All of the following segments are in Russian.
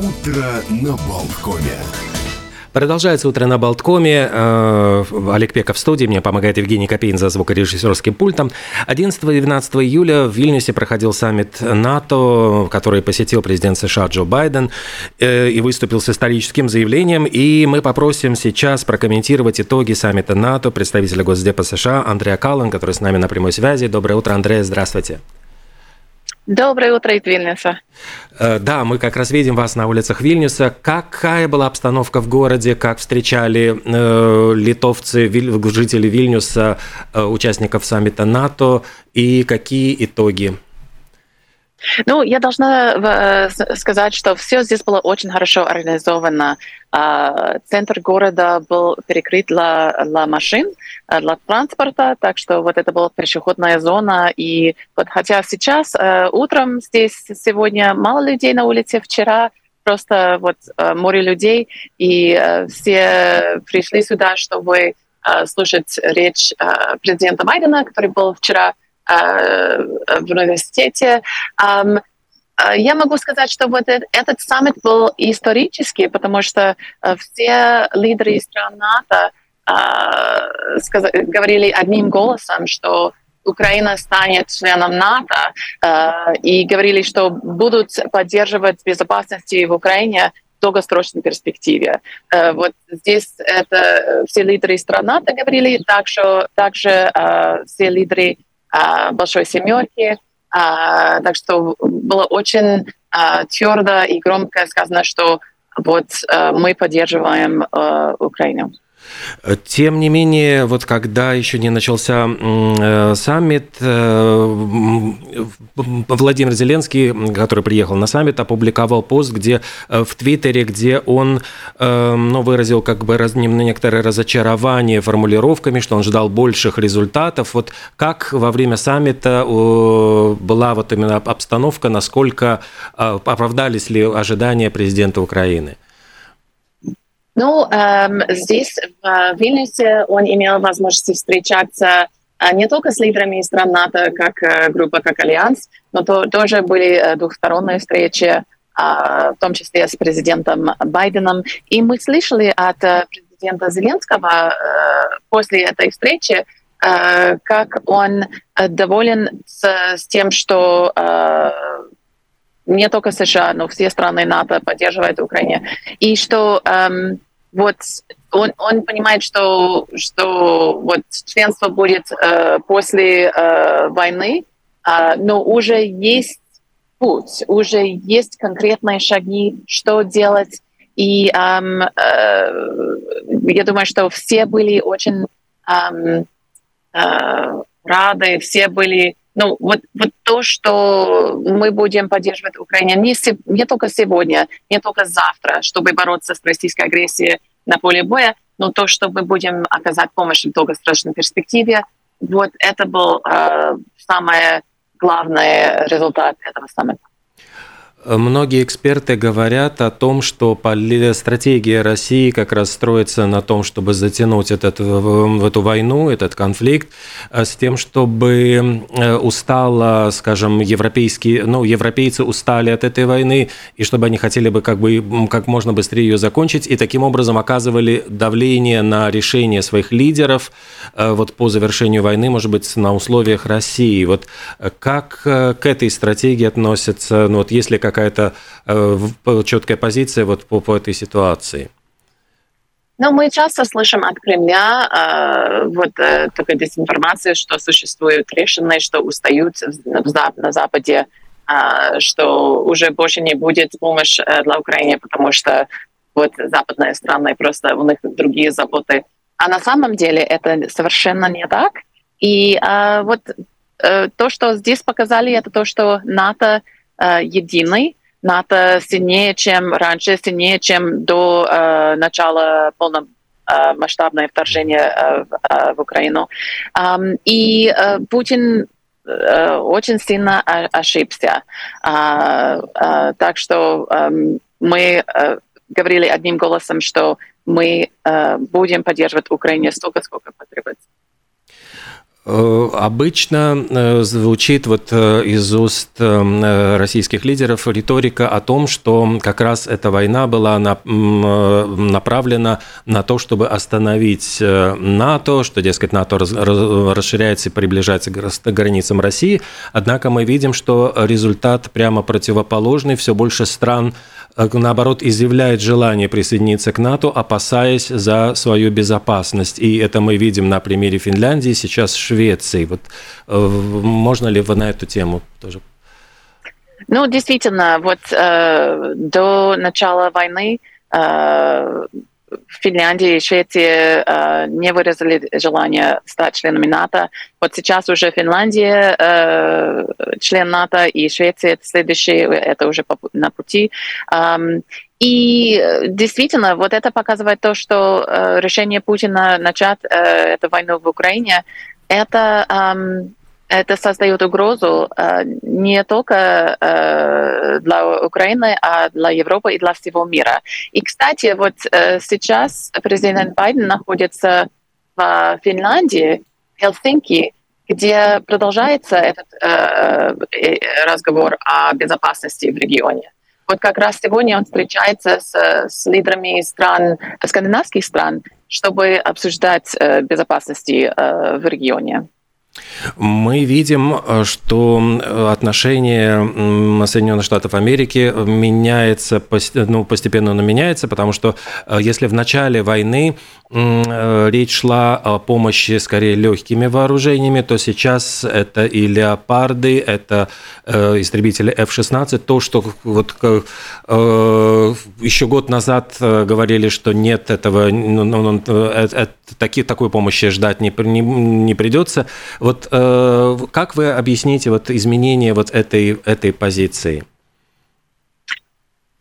Утро на Болткоме. Продолжается утро на Болткоме. Э, Олег Пеков в студии. Мне помогает Евгений Копейн за звукорежиссерским пультом. 11 и 12 июля в Вильнюсе проходил саммит НАТО, который посетил президент США Джо Байден э, и выступил с историческим заявлением. И мы попросим сейчас прокомментировать итоги саммита НАТО представителя Госдепа США Андрея Каллан, который с нами на прямой связи. Доброе утро, Андрей. Здравствуйте. Доброе утро из Вильнюса. Э, да, мы как раз видим вас на улицах Вильнюса. Какая была обстановка в городе? Как встречали э, литовцы, виль, жители Вильнюса, э, участников саммита НАТО? И какие итоги? Ну, я должна э, сказать, что все здесь было очень хорошо организовано. А, центр города был перекрыт для, для машин, э, для транспорта, так что вот это была пешеходная зона. И вот хотя сейчас э, утром здесь сегодня мало людей на улице, вчера просто вот море людей, и все пришли сюда, чтобы слушать речь президента Байдена, который был вчера в университете. Я могу сказать, что вот этот саммит был исторический, потому что все лидеры стран НАТО говорили одним голосом, что Украина станет членом НАТО, и говорили, что будут поддерживать безопасность в Украине в долгосрочной перспективе. Вот здесь это все лидеры стран НАТО говорили, также, также все лидеры а, большой семерки. А, так что было очень а, твердо и громко сказано, что вот мы поддерживаем Украину. Тем не менее, вот когда еще не начался э, саммит, э, Владимир Зеленский, который приехал на саммит, опубликовал пост, где э, в Твиттере, где он ну, выразил как бы раз, некоторое разочарование формулировками, что он ждал больших результатов. Вот как во время саммита была вот именно обстановка, насколько оправдались ли ожидания президента Украины? Ну, эм, здесь, в Вильнюсе, он имел возможность встречаться э, не только с лидерами стран НАТО, как э, группа, как альянс, но то, тоже были э, двухсторонние встречи, э, в том числе с президентом Байденом. И мы слышали от э, президента Зеленского э, после этой встречи, э, как он э, доволен с, с тем, что э, не только США, но все страны НАТО поддерживают Украину. И что эм, вот он, он понимает, что, что вот членство будет э, после э, войны, э, но уже есть путь, уже есть конкретные шаги, что делать. И эм, э, я думаю, что все были очень эм, э, рады, все были ну, вот, вот то, что мы будем поддерживать Украину не, не только сегодня, не только завтра, чтобы бороться с российской агрессией на поле боя, но то, что мы будем оказать помощь в долгосрочной перспективе, вот это был э, самый главный результат этого саммита. Многие эксперты говорят о том, что стратегия России как раз строится на том, чтобы затянуть этот, в эту войну, этот конфликт, э, с тем, чтобы э, устало, скажем, европейские, ну, европейцы устали от этой войны, и чтобы они хотели бы как бы как можно быстрее ее закончить, и таким образом оказывали давление на решение своих лидеров э, вот по завершению войны, может быть, на условиях России. Вот как к этой стратегии относятся, ну, вот если как какая-то э, четкая позиция вот по, по этой ситуации? Ну, мы часто слышим от Кремля э, вот э, такой дезинформацию, что существуют решения, что устают в, на Западе, э, что уже больше не будет помощи э, для Украины, потому что вот западные страны просто у них другие заботы. А на самом деле это совершенно не так. И э, вот э, то, что здесь показали, это то, что НАТО Э, единый. НАТО сильнее, чем раньше, сильнее, чем до э, начала полномасштабного вторжения э, в, Украину. И Путин очень сильно ошибся. Uh, uh, так что мы говорили одним голосом, что мы будем поддерживать Украину столько, сколько потребуется. Э, обычно э, звучит вот э, из уст российских лидеров риторика о том, что как раз эта война была направлена на то, чтобы остановить НАТО, что, дескать, НАТО расширяется и приближается к границам России. Однако мы видим, что результат прямо противоположный. Все больше стран наоборот, изъявляет желание присоединиться к НАТО, опасаясь за свою безопасность. И это мы видим на примере Финляндии, сейчас Швеции. Вот э, можно ли вы на эту тему тоже? Ну, действительно, вот э, до начала войны э, в Финляндии и Швеции э, не выразили желание стать членами НАТО. Вот сейчас уже Финляндия э, член НАТО, и Швеция это следующий, это уже по, на пути. Um, и действительно, вот это показывает то, что э, решение Путина начать э, эту войну в Украине, это это создает угрозу э, не только э, для Украины, а для Европы и для всего мира. И, кстати, вот э, сейчас президент Байден находится в Финляндии, в Хельсинки, где продолжается этот разговор о безопасности в регионе. Вот как раз сегодня он встречается с, с лидерами стран, скандинавских стран, чтобы обсуждать безопасность в регионе. Мы видим, э, что отношение Соединенных Штатов Америки меняется, ну, постепенно оно меняется, потому что э, если в начале войны э, речь шла о помощи скорее легкими вооружениями, то сейчас это и леопарды, это истребители F-16, то, что вот еще год назад говорили, что нет этого, ну, ну, ну такой помощи ждать не, не, не придется. Вот э, как вы объясните вот изменение вот этой, этой позиции?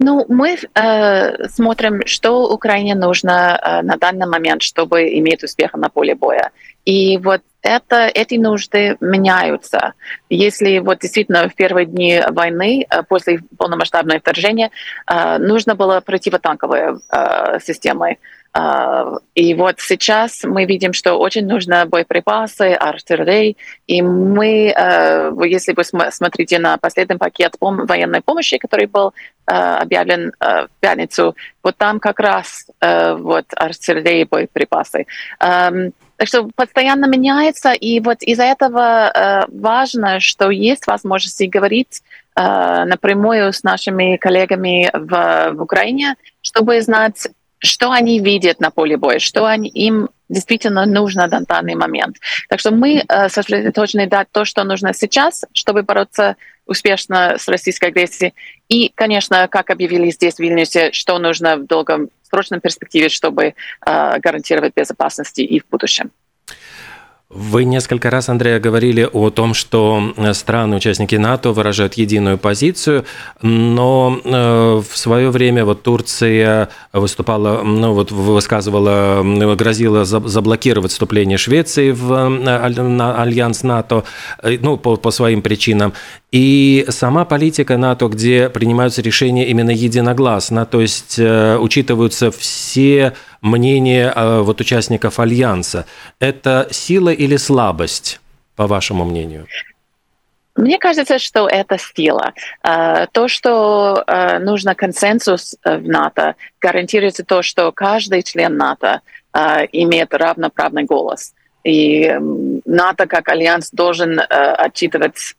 Ну, мы э, смотрим, что Украине нужно э, на данный момент, чтобы иметь успех на поле боя. И вот это, эти нужды меняются. Если вот действительно в первые дни войны, э, после полномасштабного вторжения, э, нужно было противотанковые э, системы, и вот сейчас мы видим, что очень нужны боеприпасы, артиллерия. И мы, э, если вы смотрите на последний пакет военной помощи, который был э, объявлен э, в пятницу, вот там как раз вот артиллерия и боеприпасы. Эм, так что постоянно меняется, и вот из-за этого важно, что есть возможность говорить напрямую с нашими коллегами в, в Украине, чтобы знать, что они видят на поле боя, что они, им действительно нужно на данный момент. Так что мы э, сосредоточены дать то, что нужно сейчас, чтобы бороться успешно с российской агрессией. И, конечно, как объявили здесь в Вильнюсе, что нужно в долгосрочном перспективе, чтобы э, гарантировать безопасность и в будущем. Вы несколько раз, Андрей, говорили о том, что э, страны-участники НАТО выражают единую позицию, но э, в свое время вот Турция выступала, ну вот высказывала, грозила заблокировать вступление Швеции в э, альянс НАТО, ну по, по своим причинам. И сама политика НАТО, где принимаются решения именно единогласно, то есть учитываются все мнение э, вот участников Альянса. Это сила или слабость, по вашему мнению? Мне кажется, что это сила. Э, то, что э, нужно консенсус в НАТО, гарантируется то, что каждый член НАТО имеет равноправный голос. И НАТО как альянс должен отчитывать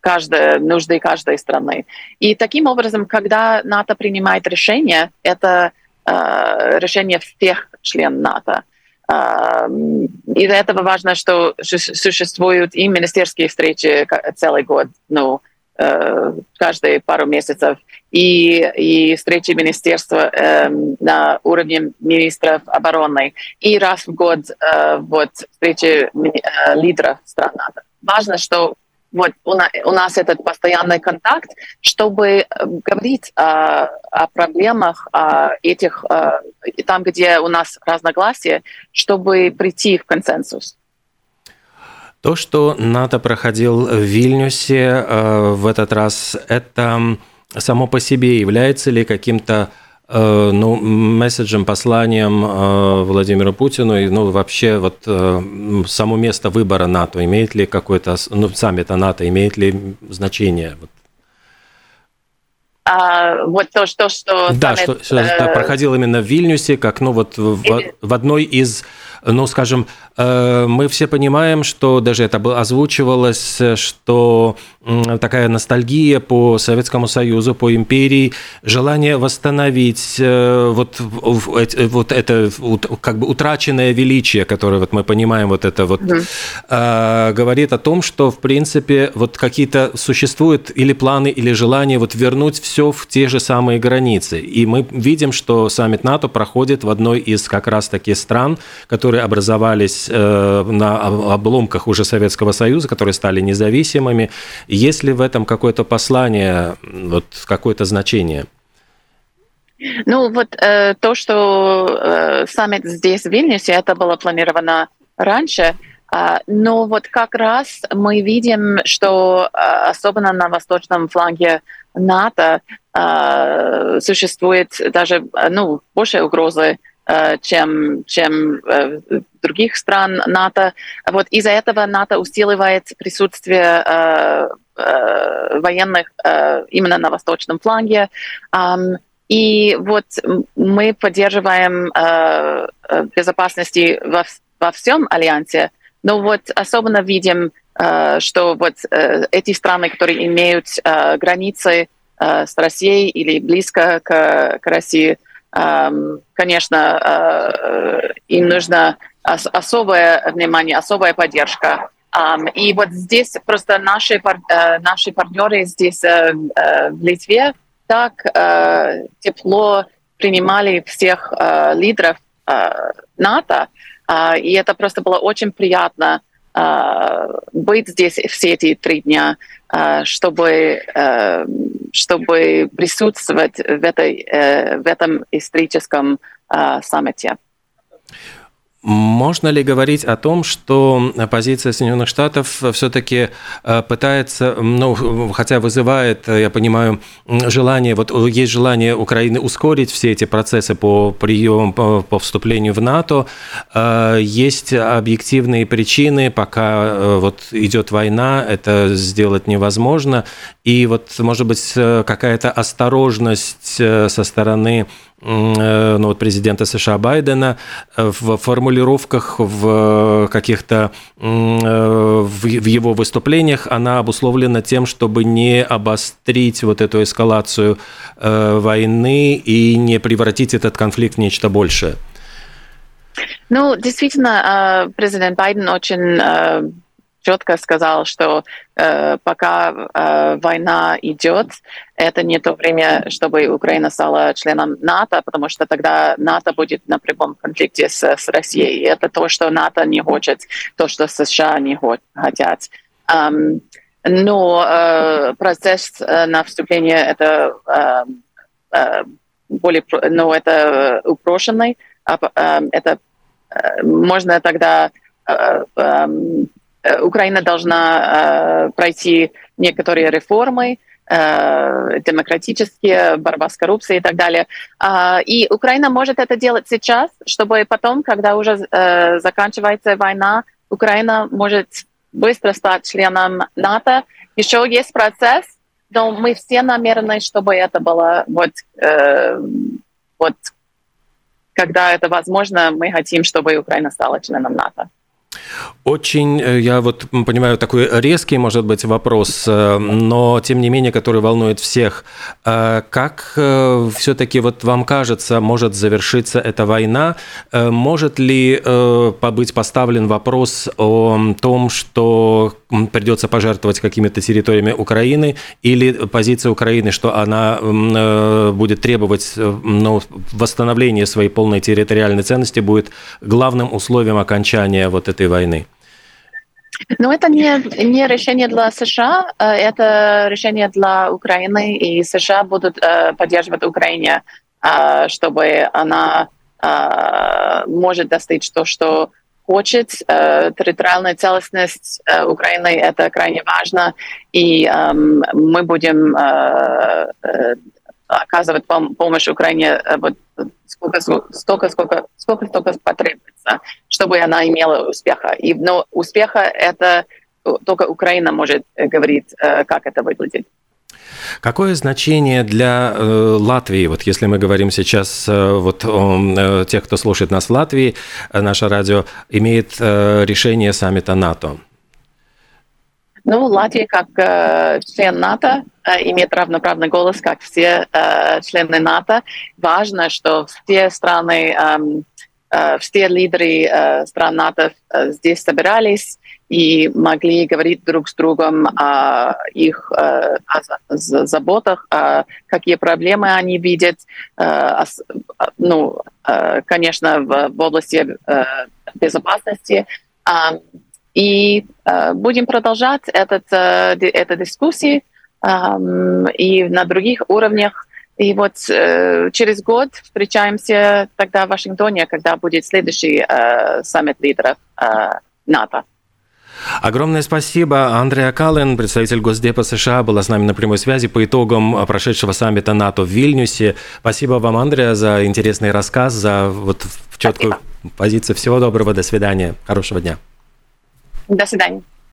каждой нужды каждой страны. И таким образом, когда НАТО принимает решение, это решение всех членов НАТО. Э, из-за этого важно, что существуют и министерские встречи целый год, ну, э, каждые пару месяцев, и, и встречи министерства э, на уровне министров обороны, и раз в год э, вот встречи э, лидеров стран НАТО. Важно, что вот у нас, у нас этот постоянный контакт, чтобы э, говорить о, о проблемах о этих, о, там, где у нас разногласия, чтобы прийти в консенсус. То, что НАТО проходил в Вильнюсе э, в этот раз, это само по себе является ли каким-то ну, месседжем, посланием Владимиру Путину и ну, вообще вот само место выбора НАТО имеет ли какое-то, ну, саммита НАТО имеет ли значение? А, вот то, что... что да, саммит, что, что э... проходил именно в Вильнюсе, как ну вот в, в одной из ну, скажем, э, мы все понимаем, что даже это озвучивалось, что такая ностальгия по Советскому Союзу, по империи, желание восстановить э, вот, вот это как бы утраченное величие, которое вот мы понимаем, вот это вот, mm. говорит о том, что, в принципе, вот какие-то существуют или планы, или желания вот вернуть все в те же самые границы. И мы видим, что саммит НАТО проходит в одной из как раз-таки стран, которые образовались э, на обломках уже Советского Союза, которые стали независимыми. Есть ли в этом какое-то послание, вот какое-то значение? Ну вот э, то, что э, саммит здесь в Вильнюсе, это было планировано раньше, э, но вот как раз мы видим, что э, особенно на восточном фланге НАТО э, существует даже ну, большая угроза Э, чем, чем э, других стран НАТО. Вот из-за этого НАТО усиливает присутствие э, военных именно на восточном фланге. И вот мы поддерживаем безопасности во, во всем альянсе, но вот особенно видим, что вот эти страны, которые имеют границы с Россией или близко к, к России, конечно, э, им нужно особое внимание, особая поддержка. И вот здесь просто наши, э, наши партнеры здесь э, в Литве так тепло принимали всех лидеров НАТО, и это просто было очень приятно быть здесь все эти три дня, чтобы, чтобы присутствовать в, этой, в этом историческом саммите. Можно ли говорить о том, что позиция Соединенных Штатов все-таки э, пытается, ну, хотя вызывает, я понимаю, желание, вот есть желание Украины ускорить все эти процессы по приему, по, по вступлению в НАТО, э, есть объективные причины, пока э, вот идет война, это сделать невозможно, и вот, может быть, какая-то осторожность со стороны Э, ну, вот президента США Байдена э, в формулировках, в каких-то э, в его выступлениях, она обусловлена тем, чтобы не обострить вот эту эскалацию войны и не превратить этот конфликт в нечто большее. Ну, действительно, президент Байден очень четко сказал, что э, пока э, война идет, это не то время, чтобы Украина стала членом НАТО, потому что тогда НАТО будет на прямом конфликте с, с Россией. И это то, что НАТО не хочет, то, что США не хотят. Um, но э, процесс э, на вступление это э, э, более, ну, это упрощенный. Э, это э, можно тогда Украина должна э, пройти некоторые реформы, э, демократические, борьба с коррупцией и так далее. А, и Украина может это делать сейчас, чтобы потом, когда уже заканчивается война, Украина может быстро стать членом НАТО. Еще есть процесс, но мы все намерены, чтобы это было вот, вот когда это возможно, мы хотим, чтобы Украина стала членом НАТО. Очень, э, я вот понимаю, такой резкий, может быть, вопрос, э, но тем не менее, который волнует всех. Э, как все-таки вот вам кажется, может завершиться эта война? Может ли быть поставлен вопрос о том, что придется пожертвовать какими-то территориями Украины, или позиция Украины, что она будет требовать ну, восстановления своей полной территориальной ценности, будет главным условием окончания вот этой войны? Ну, это не, не решение для США, э, это решение для Украины, и США будут э, поддерживать Украине, э, чтобы она может достичь то, что хочет. Территориальная целостность Украины — это крайне важно, и эм, мы будем оказывать помощь Украине вот сколько, столько, сколько, сколько, столько потребуется, чтобы она имела успеха. И, но успеха это только Украина может говорить, как это выглядит. Какое значение для э, Латвии, вот если мы говорим сейчас э, вот о э, тех, кто слушает нас в Латвии, э, наше радио, имеет э, решение саммита НАТО? Ну, Латвия как э, член НАТО э, имеет равноправный голос, как все э, члены НАТО. Важно, что все страны, э, э, все лидеры э, стран НАТО э, здесь собирались и могли говорить друг с другом о их э, о заботах, о какие проблемы они видят, э, ну, э, конечно, в, области безопасности. И будем продолжать этот, эту дискуссию и на других уровнях. И вот э, через год встречаемся тогда в Вашингтоне, когда будет следующий э, саммит лидеров э, НАТО. Огромное спасибо. Андреа Каллен, представитель Госдепа США, была с нами на прямой связи по итогам прошедшего саммита НАТО в Вильнюсе. Спасибо вам, Андреа, за интересный рассказ, за вот четкую спасибо. позицию. Всего доброго, до свидания, хорошего дня. До свидания.